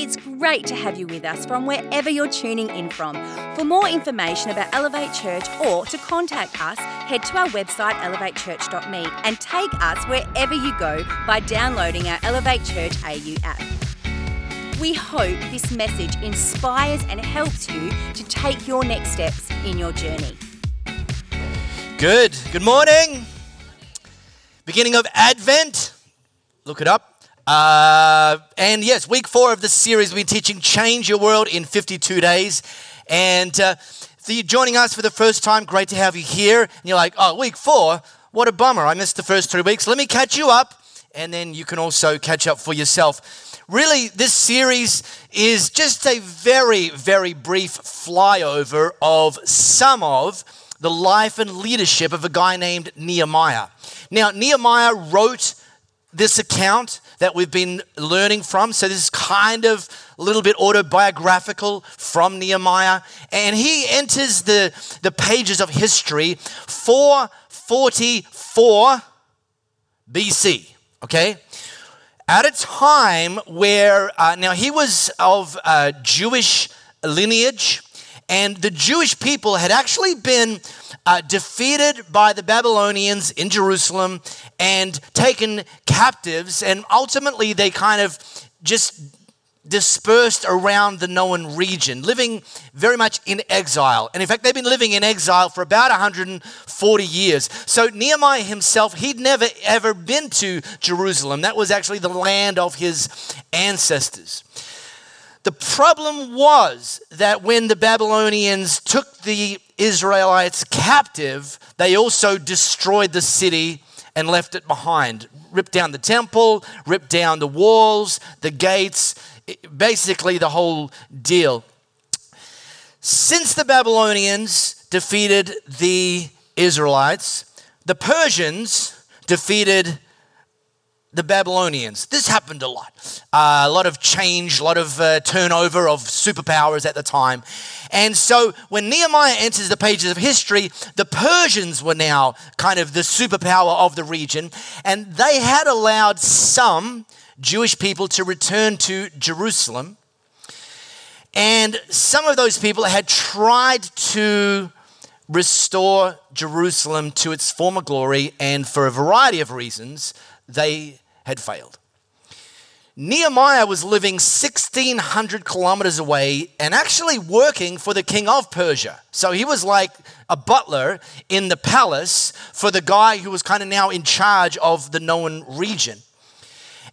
It's great to have you with us from wherever you're tuning in from. For more information about Elevate Church or to contact us, head to our website elevatechurch.me and take us wherever you go by downloading our Elevate Church AU app. We hope this message inspires and helps you to take your next steps in your journey. Good. Good morning. Beginning of Advent. Look it up. Uh, and yes, week four of this series, we're teaching Change Your World in 52 Days. And uh, you're joining us for the first time, great to have you here. And you're like, oh, week four? What a bummer. I missed the first three weeks. Let me catch you up, and then you can also catch up for yourself. Really, this series is just a very, very brief flyover of some of the life and leadership of a guy named Nehemiah. Now, Nehemiah wrote this account that we've been learning from. So, this is kind of a little bit autobiographical from Nehemiah. And he enters the, the pages of history 444 BC. Okay? At a time where, uh, now he was of uh, Jewish lineage, and the Jewish people had actually been uh, defeated by the Babylonians in Jerusalem and taken captives. And ultimately, they kind of just dispersed around the known region, living very much in exile. And in fact, they've been living in exile for about 140 years. So Nehemiah himself, he'd never ever been to Jerusalem. That was actually the land of his ancestors. The problem was that when the Babylonians took the Israelites captive, they also destroyed the city and left it behind. Ripped down the temple, ripped down the walls, the gates, basically the whole deal. Since the Babylonians defeated the Israelites, the Persians defeated the Babylonians. This happened a lot. Uh, a lot of change, a lot of uh, turnover of superpowers at the time. And so when Nehemiah enters the pages of history, the Persians were now kind of the superpower of the region. And they had allowed some Jewish people to return to Jerusalem. And some of those people had tried to restore Jerusalem to its former glory. And for a variety of reasons, they had failed. Nehemiah was living 1600 kilometers away and actually working for the king of Persia. So he was like a butler in the palace for the guy who was kind of now in charge of the known region.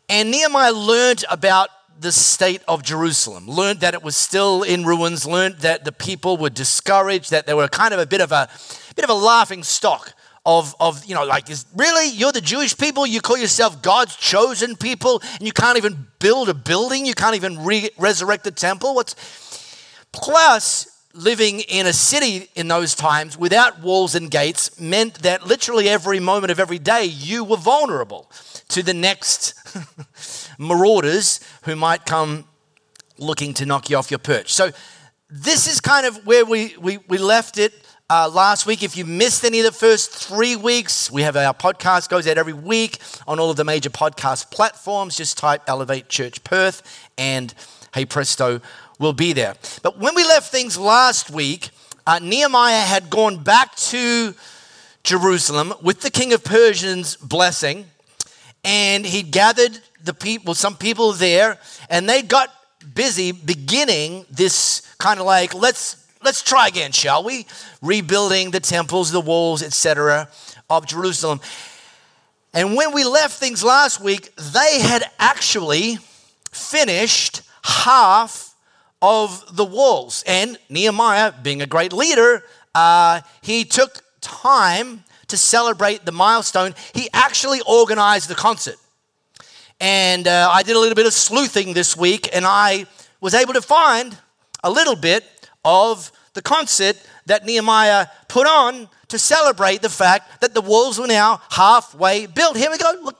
And Nehemiah learned about the state of Jerusalem, learned that it was still in ruins, learned that the people were discouraged, that they were kind of a bit of a bit of a laughing stock of, of you know, like, is, really? You're the Jewish people? You call yourself God's chosen people and you can't even build a building? You can't even re- resurrect the temple? What's. Plus, living in a city in those times without walls and gates meant that literally every moment of every day you were vulnerable to the next marauders who might come looking to knock you off your perch. So, this is kind of where we, we, we left it uh, last week. If you missed any of the first three weeks, we have our podcast goes out every week on all of the major podcast platforms. Just type Elevate Church Perth, and hey presto, we'll be there. But when we left things last week, uh, Nehemiah had gone back to Jerusalem with the king of Persia's blessing, and he gathered the people, some people there, and they got busy beginning this kind of like let's let's try again, shall we? Rebuilding the temples, the walls, etc. of Jerusalem. And when we left things last week, they had actually finished half of the walls. And Nehemiah, being a great leader, uh, he took time to celebrate the milestone. He actually organized the concert. And uh, I did a little bit of sleuthing this week, and I was able to find a little bit of the concert that Nehemiah put on to celebrate the fact that the walls were now halfway built. Here we go. Look.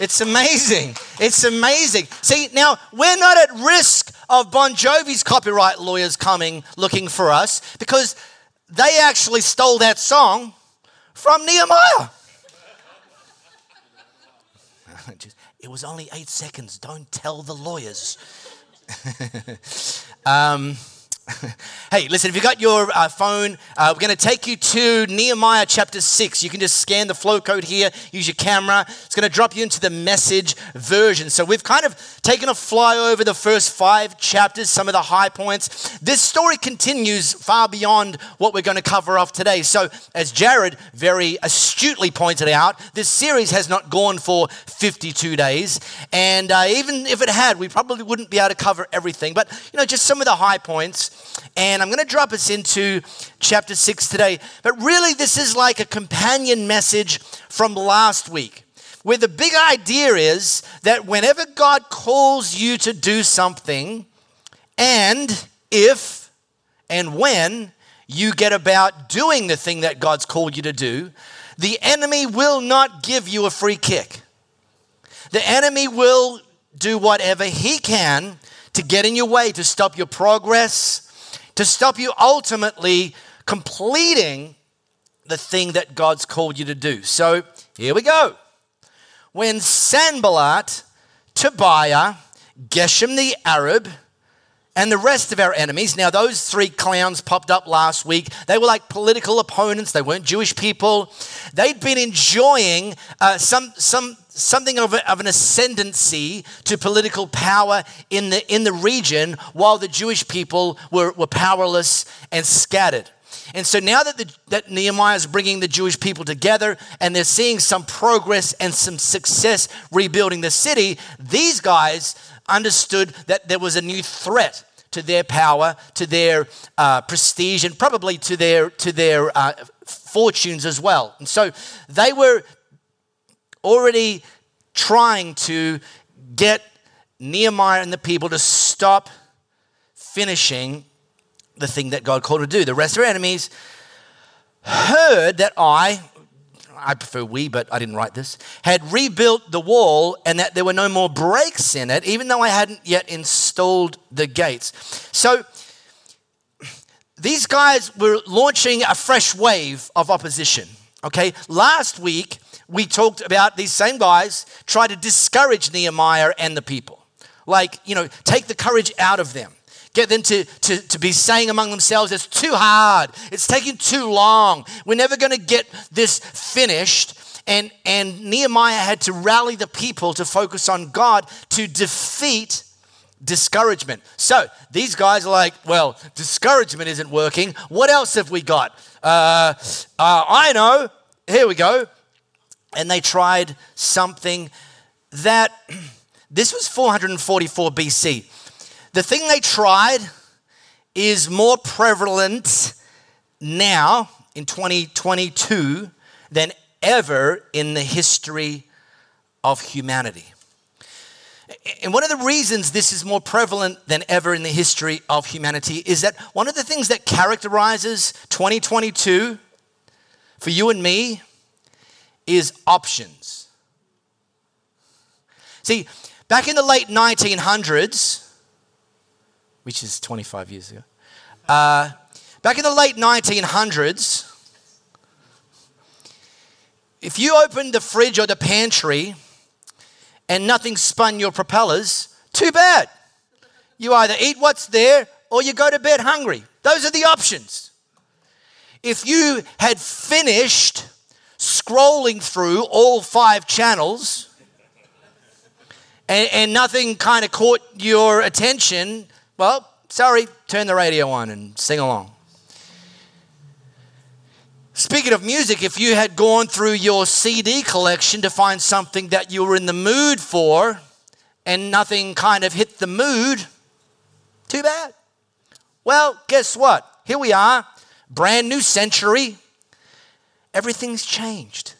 It's amazing. It's amazing. See, now we're not at risk of Bon Jovi's copyright lawyers coming looking for us because they actually stole that song from Nehemiah. it was only eight seconds. Don't tell the lawyers. um, hey, listen, if you've got your uh, phone, uh, we're going to take you to Nehemiah chapter 6. You can just scan the flow code here, use your camera. It's going to drop you into the message version. So we've kind of taken a fly over the first five chapters, some of the high points. This story continues far beyond what we're going to cover off today. So, as Jared very astutely pointed out, this series has not gone for 52 days. And uh, even if it had, we probably wouldn't be able to cover everything. But, you know, just some of the high points. And I'm going to drop us into chapter 6 today. But really, this is like a companion message from last week, where the big idea is that whenever God calls you to do something, and if and when you get about doing the thing that God's called you to do, the enemy will not give you a free kick. The enemy will do whatever he can to get in your way, to stop your progress, to stop you ultimately completing the thing that God's called you to do. So here we go. When Sanballat, Tobiah, Geshem the Arab, and the rest of our enemies. Now, those three clowns popped up last week. They were like political opponents. They weren't Jewish people. They'd been enjoying uh, some, some, something of, a, of an ascendancy to political power in the, in the region while the Jewish people were, were powerless and scattered. And so now that, the, that Nehemiah is bringing the Jewish people together and they're seeing some progress and some success rebuilding the city, these guys understood that there was a new threat to their power, to their uh, prestige, and probably to their, to their uh, fortunes as well. And so they were already trying to get Nehemiah and the people to stop finishing the thing that God called to do. The rest of their enemies heard that I, I prefer we, but I didn't write this, had rebuilt the wall and that there were no more breaks in it, even though I hadn't yet installed the gates. So these guys were launching a fresh wave of opposition. Okay, last week we talked about these same guys try to discourage Nehemiah and the people. Like, you know, take the courage out of them. Get them to, to, to be saying among themselves, it's too hard. It's taking too long. We're never going to get this finished. And, and Nehemiah had to rally the people to focus on God to defeat discouragement. So these guys are like, well, discouragement isn't working. What else have we got? Uh, uh, I know. Here we go. And they tried something that, this was 444 BC. The thing they tried is more prevalent now in 2022 than ever in the history of humanity. And one of the reasons this is more prevalent than ever in the history of humanity is that one of the things that characterizes 2022 for you and me is options. See, back in the late 1900s, which is 25 years ago. Uh, back in the late 1900s, if you opened the fridge or the pantry and nothing spun your propellers, too bad. You either eat what's there or you go to bed hungry. Those are the options. If you had finished scrolling through all five channels and, and nothing kind of caught your attention, well, sorry, turn the radio on and sing along. Speaking of music, if you had gone through your CD collection to find something that you were in the mood for and nothing kind of hit the mood, too bad. Well, guess what? Here we are, brand new century. Everything's changed.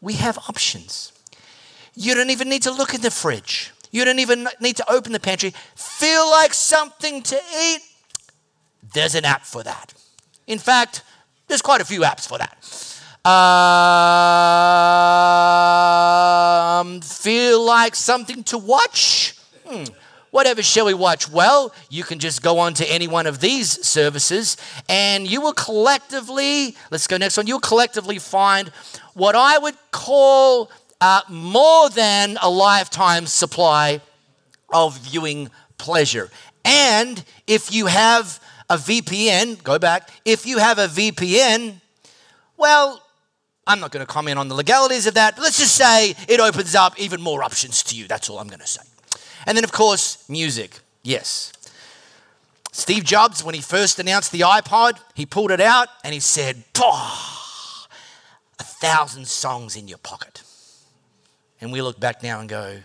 We have options. You don't even need to look in the fridge. You don't even need to open the pantry. Feel like something to eat? There's an app for that. In fact, there's quite a few apps for that. Um, feel like something to watch? Hmm. Whatever shall we watch? Well, you can just go on to any one of these services and you will collectively, let's go next one, you'll collectively find what I would call uh, more than a lifetime supply of viewing pleasure. And if you have a VPN, go back, if you have a VPN, well, I'm not going to comment on the legalities of that. But let's just say it opens up even more options to you. That's all I'm going to say. And then, of course, music. Yes. Steve Jobs, when he first announced the iPod, he pulled it out and he said, a thousand songs in your pocket. And we look back now and go,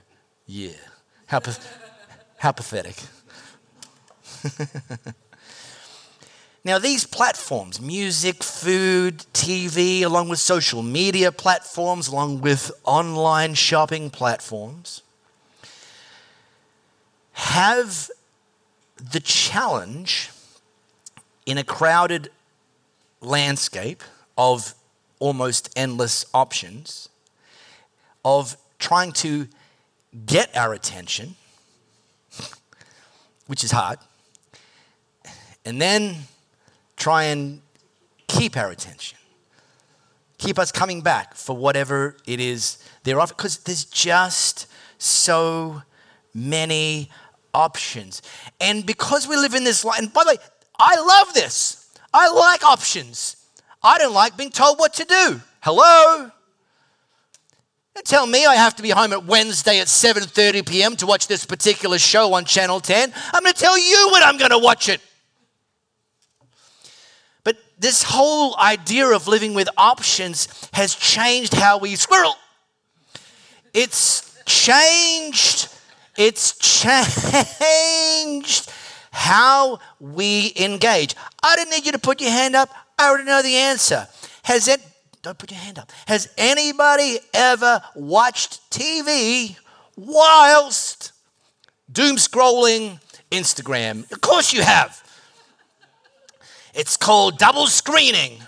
yeah, how, how pathetic. now, these platforms music, food, TV, along with social media platforms, along with online shopping platforms have the challenge in a crowded landscape of almost endless options of trying to get our attention, which is hard, and then try and keep our attention. Keep us coming back for whatever it is they're offering, because there's just so many options. And because we live in this life, and by the way, I love this. I like options. I don't like being told what to do. Hello? Don't tell me I have to be home at Wednesday at 7:30 p.m. to watch this particular show on Channel 10. I'm going to tell you when I'm going to watch it. But this whole idea of living with options has changed how we squirrel. It's changed it's changed how we engage. I didn't need you to put your hand up. I already know the answer. Has it, don't put your hand up. Has anybody ever watched TV whilst doom scrolling Instagram? Of course you have. It's called double screening.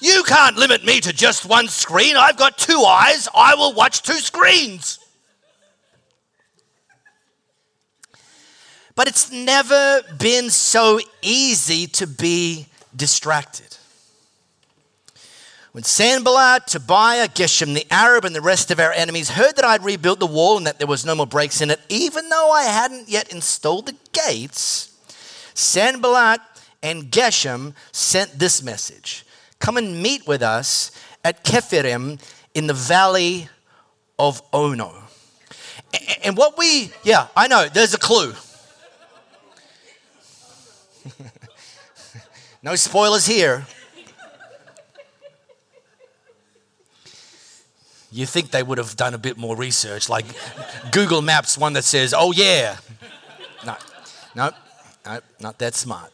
You can't limit me to just one screen. I've got two eyes. I will watch two screens. But it's never been so easy to be distracted. When Sanballat, Tobiah, Geshem the Arab, and the rest of our enemies heard that I'd rebuilt the wall and that there was no more breaks in it, even though I hadn't yet installed the gates, Sanballat and Geshem sent this message Come and meet with us at Kephirim in the valley of Ono. And what we, yeah, I know, there's a clue. No spoilers here. You think they would have done a bit more research, like Google Maps, one that says, oh yeah. No, no, no, not that smart.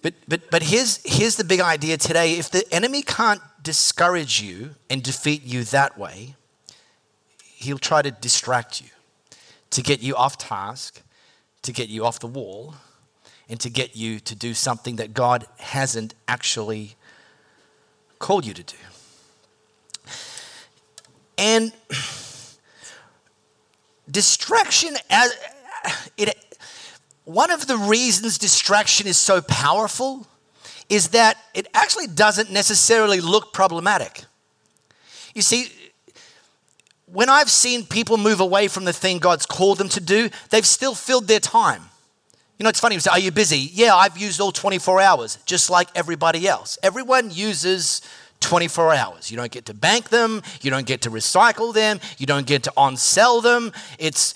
But, but, but here's, here's the big idea today. If the enemy can't discourage you and defeat you that way, he'll try to distract you, to get you off task, to get you off the wall, and to get you to do something that God hasn't actually called you to do. And distraction as it one of the reasons distraction is so powerful is that it actually doesn't necessarily look problematic. You see, when I've seen people move away from the thing God's called them to do, they've still filled their time. You know, it's funny, say, Are you busy? Yeah, I've used all 24 hours, just like everybody else. Everyone uses 24 hours. You don't get to bank them, you don't get to recycle them, you don't get to on sell them. It's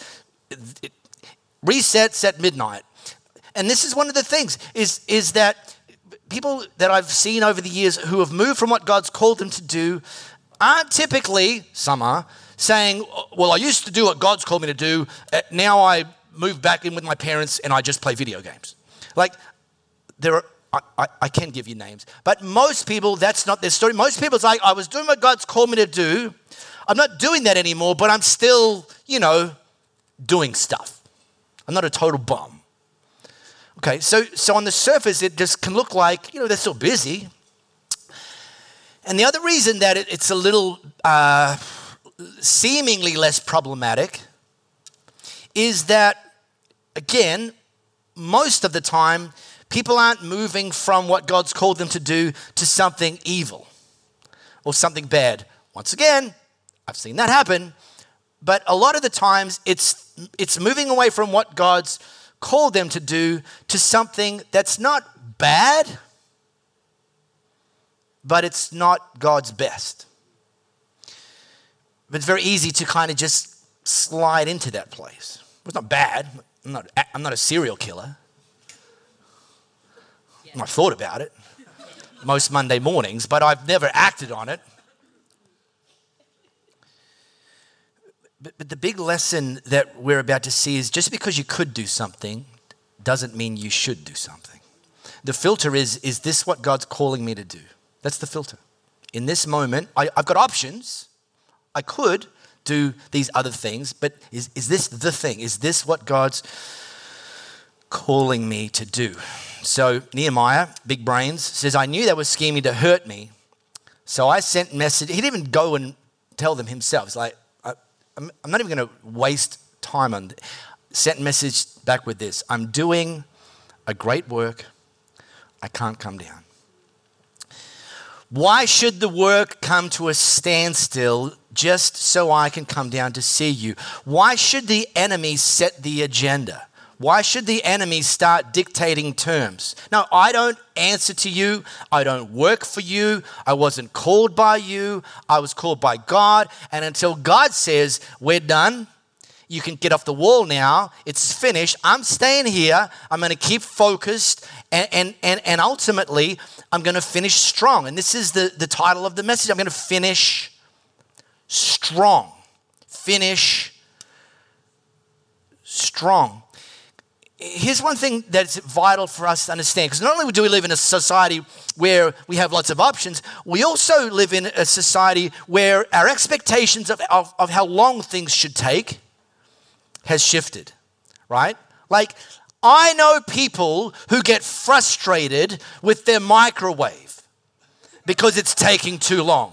it resets at midnight. And this is one of the things is, is that people that I've seen over the years who have moved from what God's called them to do aren't typically, some are, saying, Well, I used to do what God's called me to do, uh, now I moved back in with my parents and I just play video games. Like, there are, I, I, I, can give you names, but most people, that's not their story. Most people, like, I was doing what God's called me to do. I'm not doing that anymore, but I'm still, you know, doing stuff. I'm not a total bum. Okay, so, so on the surface, it just can look like, you know, they're still busy. And the other reason that it, it's a little uh, seemingly less problematic is that again, most of the time, people aren't moving from what God's called them to do to something evil or something bad. Once again, I've seen that happen. But a lot of the times it's it's moving away from what God's called them to do to something that's not bad, but it's not God's best. But it's very easy to kind of just slide into that place. It's not bad. I'm not, I'm not a serial killer. I've thought about it most Monday mornings, but I've never acted on it. But, but the big lesson that we're about to see is just because you could do something doesn't mean you should do something. The filter is is this what God's calling me to do? That's the filter. In this moment, I, I've got options. I could do these other things, but is, is this the thing? Is this what God's calling me to do? So Nehemiah, big brains, says, I knew they were scheming to hurt me. So I sent message. He didn't even go and tell them himself. It's like, I, am not even going to waste time on it. Sent message back with this. I'm doing a great work. I can't come down. Why should the work come to a standstill just so I can come down to see you? Why should the enemy set the agenda? Why should the enemy start dictating terms? No, I don't answer to you. I don't work for you. I wasn't called by you. I was called by God. And until God says, we're done, you can get off the wall now, it's finished. I'm staying here. I'm going to keep focused. And, and, and, and ultimately, I'm going to finish strong. And this is the, the title of the message. I'm going to finish strong. Finish strong here's one thing that's vital for us to understand because not only do we live in a society where we have lots of options, we also live in a society where our expectations of, of, of how long things should take has shifted, right? Like, I know people who get frustrated with their microwave because it's taking too long.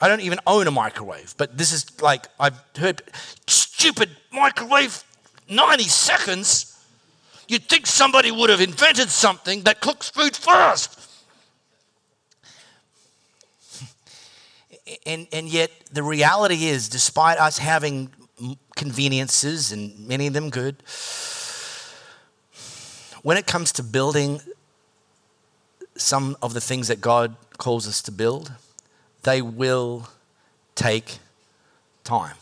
I don't even own a microwave, but this is like, I've heard stupid microwave 90 seconds, you'd think somebody would have invented something that cooks food fast. And, and yet, the reality is, despite us having conveniences, and many of them good, when it comes to building some of the things that God calls us to build, they will take time.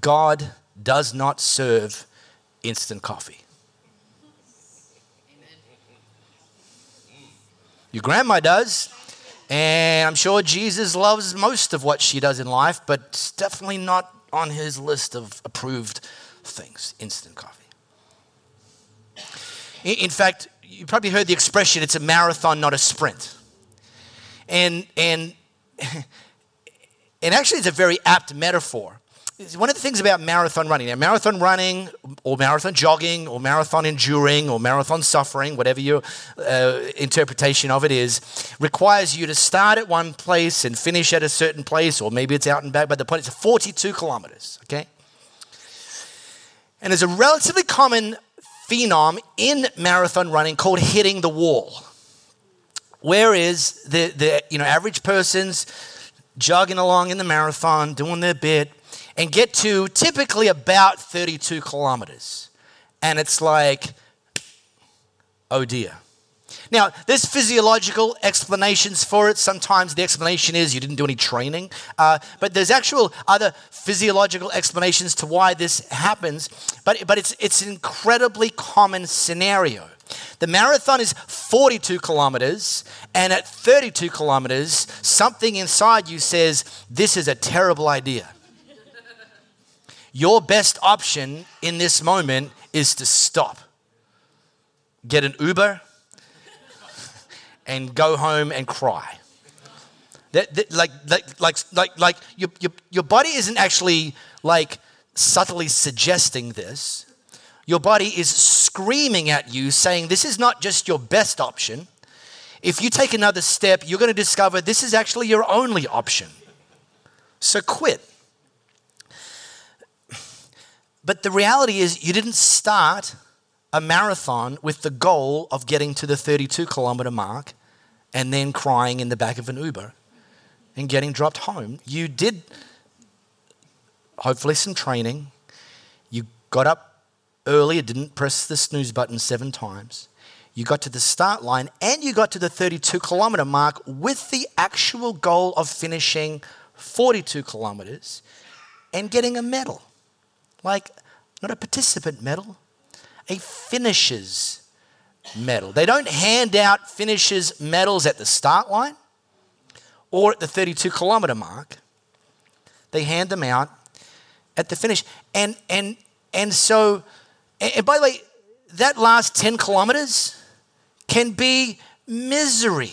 God does not serve instant coffee. Your grandma does. And I'm sure Jesus loves most of what she does in life, but it's definitely not on his list of approved things instant coffee. In fact, you probably heard the expression it's a marathon, not a sprint. And, and, and actually, it's a very apt metaphor one of the things about marathon running. Now, marathon running, or marathon jogging, or marathon enduring, or marathon suffering, whatever your uh, interpretation of it is, requires you to start at one place and finish at a certain place, or maybe it's out and back. But the point is 42 kilometers, okay? And there's a relatively common phenom in marathon running called hitting the wall. Whereas the, the you know, average person's jogging along in the marathon, doing their bit, and get to typically about 32 kilometers. And it's like, oh dear. Now, there's physiological explanations for it. Sometimes the explanation is you didn't do any training, uh, but there's actual other physiological explanations to why this happens. But, but it's, it's an incredibly common scenario. The marathon is 42 kilometers, and at 32 kilometers, something inside you says, This is a terrible idea. Your best option in this moment is to stop. Get an Uber and go home and cry. That, that, like, like, like, like, your, your, your body isn't actually like subtly suggesting this. Your body is screaming at you, saying, This is not just your best option. If you take another step, you're going to discover this is actually your only option. So quit. But the reality is, you didn't start a marathon with the goal of getting to the 32 kilometer mark and then crying in the back of an Uber and getting dropped home. You did hopefully some training. You got up early, didn't press the snooze button seven times. You got to the start line and you got to the 32 kilometer mark with the actual goal of finishing 42 kilometers and getting a medal. Like, not a participant medal, a finisher's medal. They don't hand out finishers' medals at the start line or at the 32 kilometer mark. They hand them out at the finish. And and and so and by the way, that last 10 kilometers can be misery.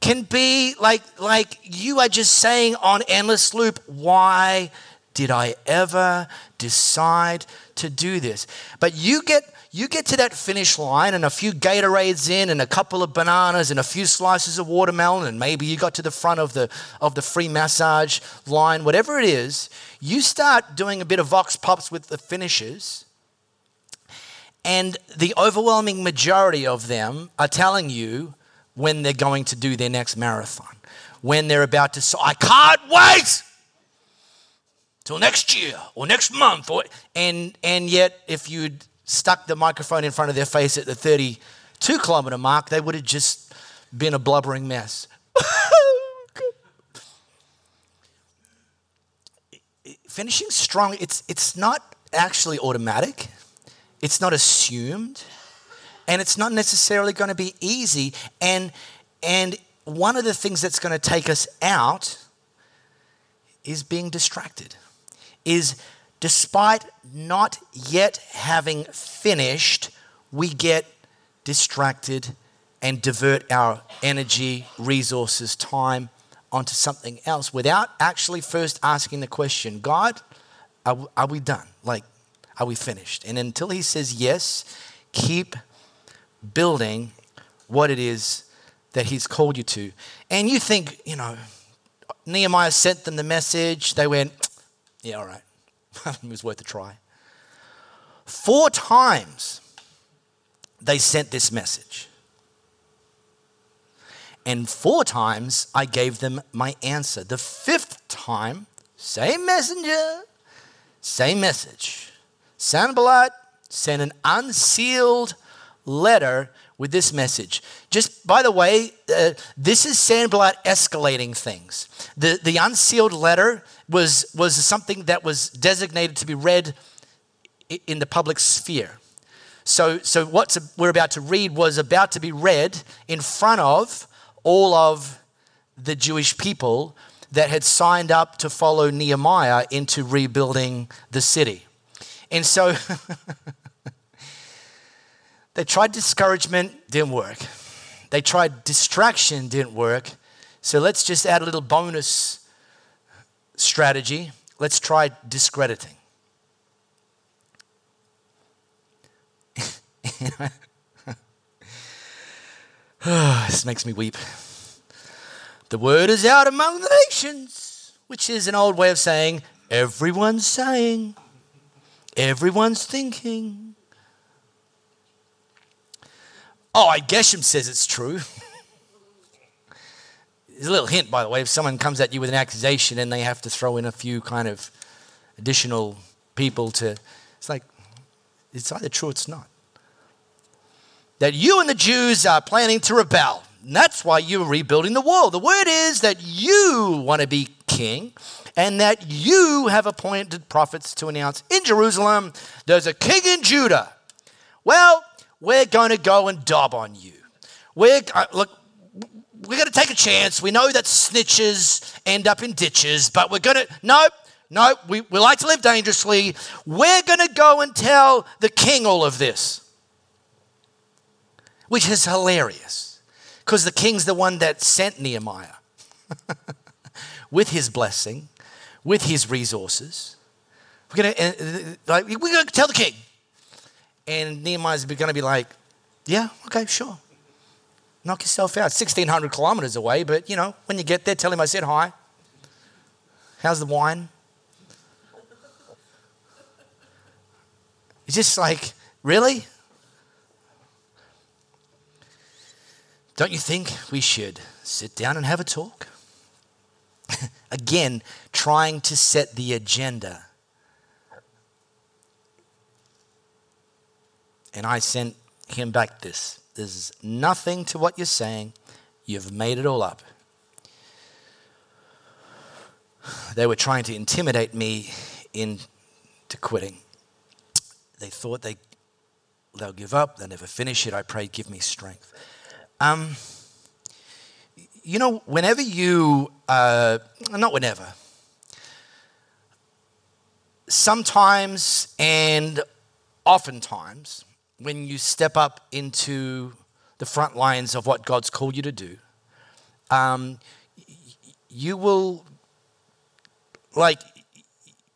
Can be like like you are just saying on endless loop, why did I ever decide to do this? But you get you get to that finish line and a few Gatorades in and a couple of bananas and a few slices of watermelon and maybe you got to the front of the of the free massage line, whatever it is, you start doing a bit of vox pops with the finishers. And the overwhelming majority of them are telling you when they're going to do their next marathon, when they're about to, I can't wait till next year or next month. Or, and, and yet, if you'd stuck the microphone in front of their face at the 32 kilometer mark, they would have just been a blubbering mess. Finishing strong, it's, it's not actually automatic, it's not assumed, and it's not necessarily going to be easy. And, and one of the things that's going to take us out is being distracted, is despite not yet having finished, we get distracted and divert our energy, resources, time onto something else without actually first asking the question God, are, are we done? Like, are we finished? And until He says yes, keep building what it is that He's called you to. And you think, you know, Nehemiah sent them the message, they went, yeah, all right. it was worth a try. Four times they sent this message. And four times I gave them my answer. The fifth time, same messenger, same message. Sanballat sent an unsealed letter with this message. Just by the way, uh, this is Sanballat escalating things. The, the unsealed letter was, was something that was designated to be read in the public sphere. So, so what we're about to read was about to be read in front of all of the Jewish people that had signed up to follow Nehemiah into rebuilding the city. And so they tried discouragement, didn't work. They tried distraction, didn't work. So let's just add a little bonus strategy. Let's try discrediting. this makes me weep. The word is out among the nations, which is an old way of saying everyone's saying, everyone's thinking. Oh, I Geshem says it's true. There's a little hint, by the way, if someone comes at you with an accusation and they have to throw in a few kind of additional people to, it's like, it's either true or it's not. That you and the Jews are planning to rebel. And that's why you're rebuilding the wall. The word is that you want to be king and that you have appointed prophets to announce in Jerusalem, there's a king in Judah. Well, we're going to go and dob on you. We're, uh, look, we're going to take a chance. We know that snitches end up in ditches, but we're going to, nope, nope, we, we like to live dangerously. We're going to go and tell the king all of this, which is hilarious because the king's the one that sent Nehemiah with his blessing, with his resources. We're going to, uh, like, we're going to tell the king. And Nehemiah's going to be like, yeah, okay, sure. Knock yourself out. 1,600 kilometers away, but you know, when you get there, tell him I said hi. How's the wine? It's just like, really? Don't you think we should sit down and have a talk? Again, trying to set the agenda. And I sent him back this. There's nothing to what you're saying. You've made it all up. They were trying to intimidate me into quitting. They thought they, they'll give up, they'll never finish it. I prayed, give me strength. Um, you know, whenever you, uh, not whenever, sometimes and oftentimes, when you step up into the front lines of what God's called you to do, um, you will, like,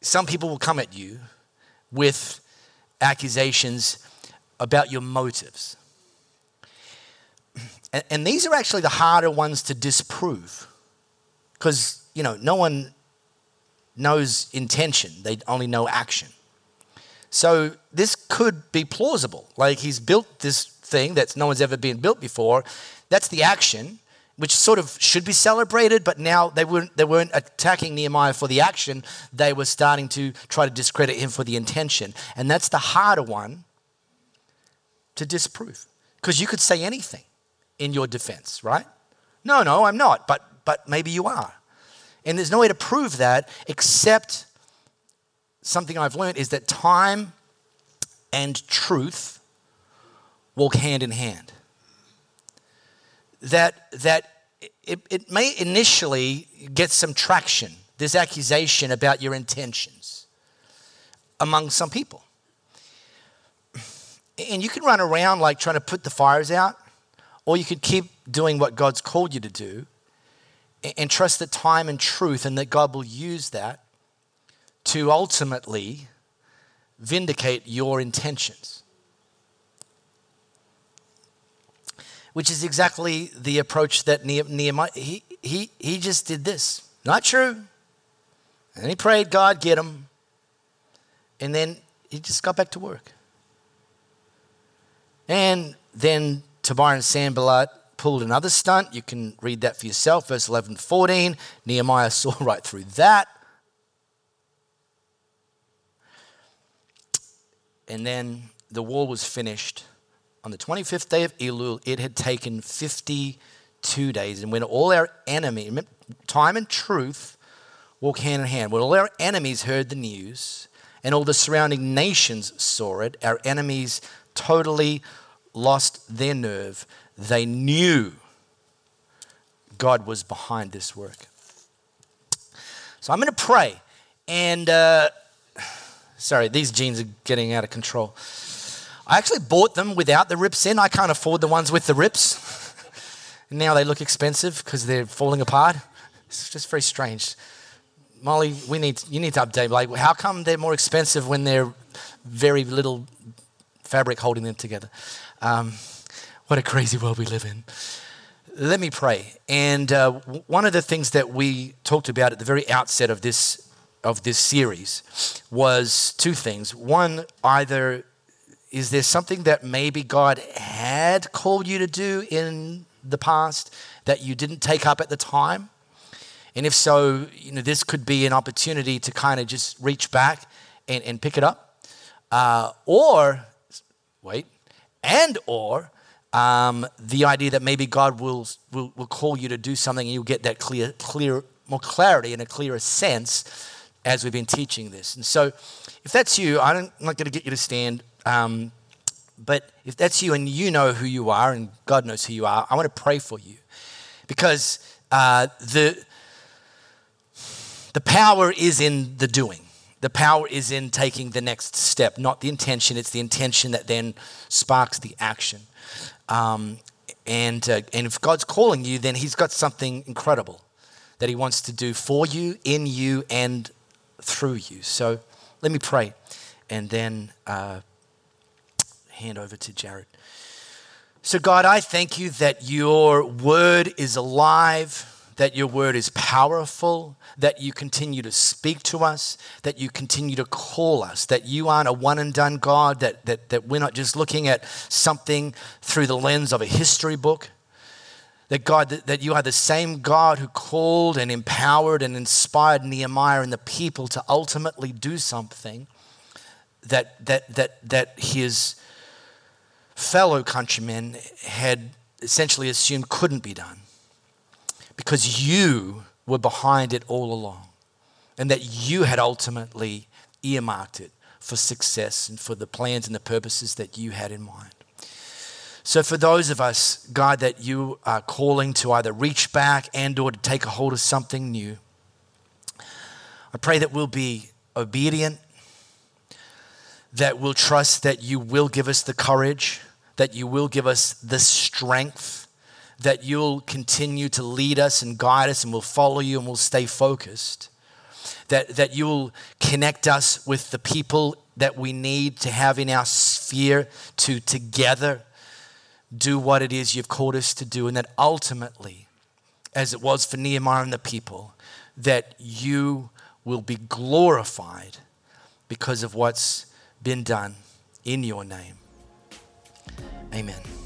some people will come at you with accusations about your motives. And, and these are actually the harder ones to disprove because, you know, no one knows intention, they only know action. So this could be plausible. Like he's built this thing that no one's ever been built before. That's the action, which sort of should be celebrated, but now they weren't, they weren't attacking Nehemiah for the action. They were starting to try to discredit him for the intention. And that's the harder one to disprove. Because you could say anything in your defense, right? No, no, I'm not, but, but maybe you are. And there's no way to prove that except something I've learned is that time and truth walk hand in hand. That, that it, it may initially get some traction, this accusation about your intentions among some people. And you can run around like trying to put the fires out, or you could keep doing what God's called you to do and trust that time and truth and that God will use that to ultimately vindicate your intentions. Which is exactly the approach that Nehemiah, he, he, he just did this. Not true. And he prayed, God, get him. And then he just got back to work. And then Tobiah and Sanballat pulled another stunt. You can read that for yourself, verse 11 14. Nehemiah saw right through that. And then the wall was finished. On the 25th day of Elul, it had taken 52 days. And when all our enemy, time and truth walk hand in hand, when all our enemies heard the news and all the surrounding nations saw it, our enemies totally lost their nerve. They knew God was behind this work. So I'm going to pray. And uh, Sorry, these jeans are getting out of control. I actually bought them without the rips in. I can't afford the ones with the rips. now they look expensive because they're falling apart. It's just very strange. Molly, we need you need to update. Like, how come they're more expensive when they're very little fabric holding them together? Um, what a crazy world we live in. Let me pray. And uh, one of the things that we talked about at the very outset of this of this series was two things. One, either is there something that maybe God had called you to do in the past that you didn't take up at the time? And if so, you know, this could be an opportunity to kind of just reach back and, and pick it up. Uh, or, wait, and or um, the idea that maybe God will, will, will call you to do something and you'll get that clear, clear, more clarity and a clearer sense as we've been teaching this. And so, if that's you, I'm not going to get you to stand. Um, but if that's you and you know who you are and God knows who you are, I want to pray for you because uh, the the power is in the doing. The power is in taking the next step, not the intention. It's the intention that then sparks the action. Um, and, uh, and if God's calling you, then He's got something incredible that He wants to do for you, in you, and through you. So let me pray and then uh, hand over to Jared. So, God, I thank you that your word is alive, that your word is powerful, that you continue to speak to us, that you continue to call us, that you aren't a one and done God, that, that, that we're not just looking at something through the lens of a history book, That God, that, that you are the same God who called and empowered and inspired Nehemiah and the people to ultimately do something that, that, that, that his fellow countrymen had essentially assumed couldn't be done because you were behind it all along and that you had ultimately earmarked it for success and for the plans and the purposes that you had in mind. So for those of us, God, that you are calling to either reach back and or to take a hold of something new, I pray that we'll be obedient, that we'll trust that you will give us the courage, that you will give us the strength, that you'll continue to lead us and guide us and we'll follow you and we'll stay focused that, that you'll connect us with the people that we need to have in our sphere to together do what it is you've called us to do, and that ultimately, as it was for Nehemiah and the people, that you will be glorified because of what's been done in your name. Amen.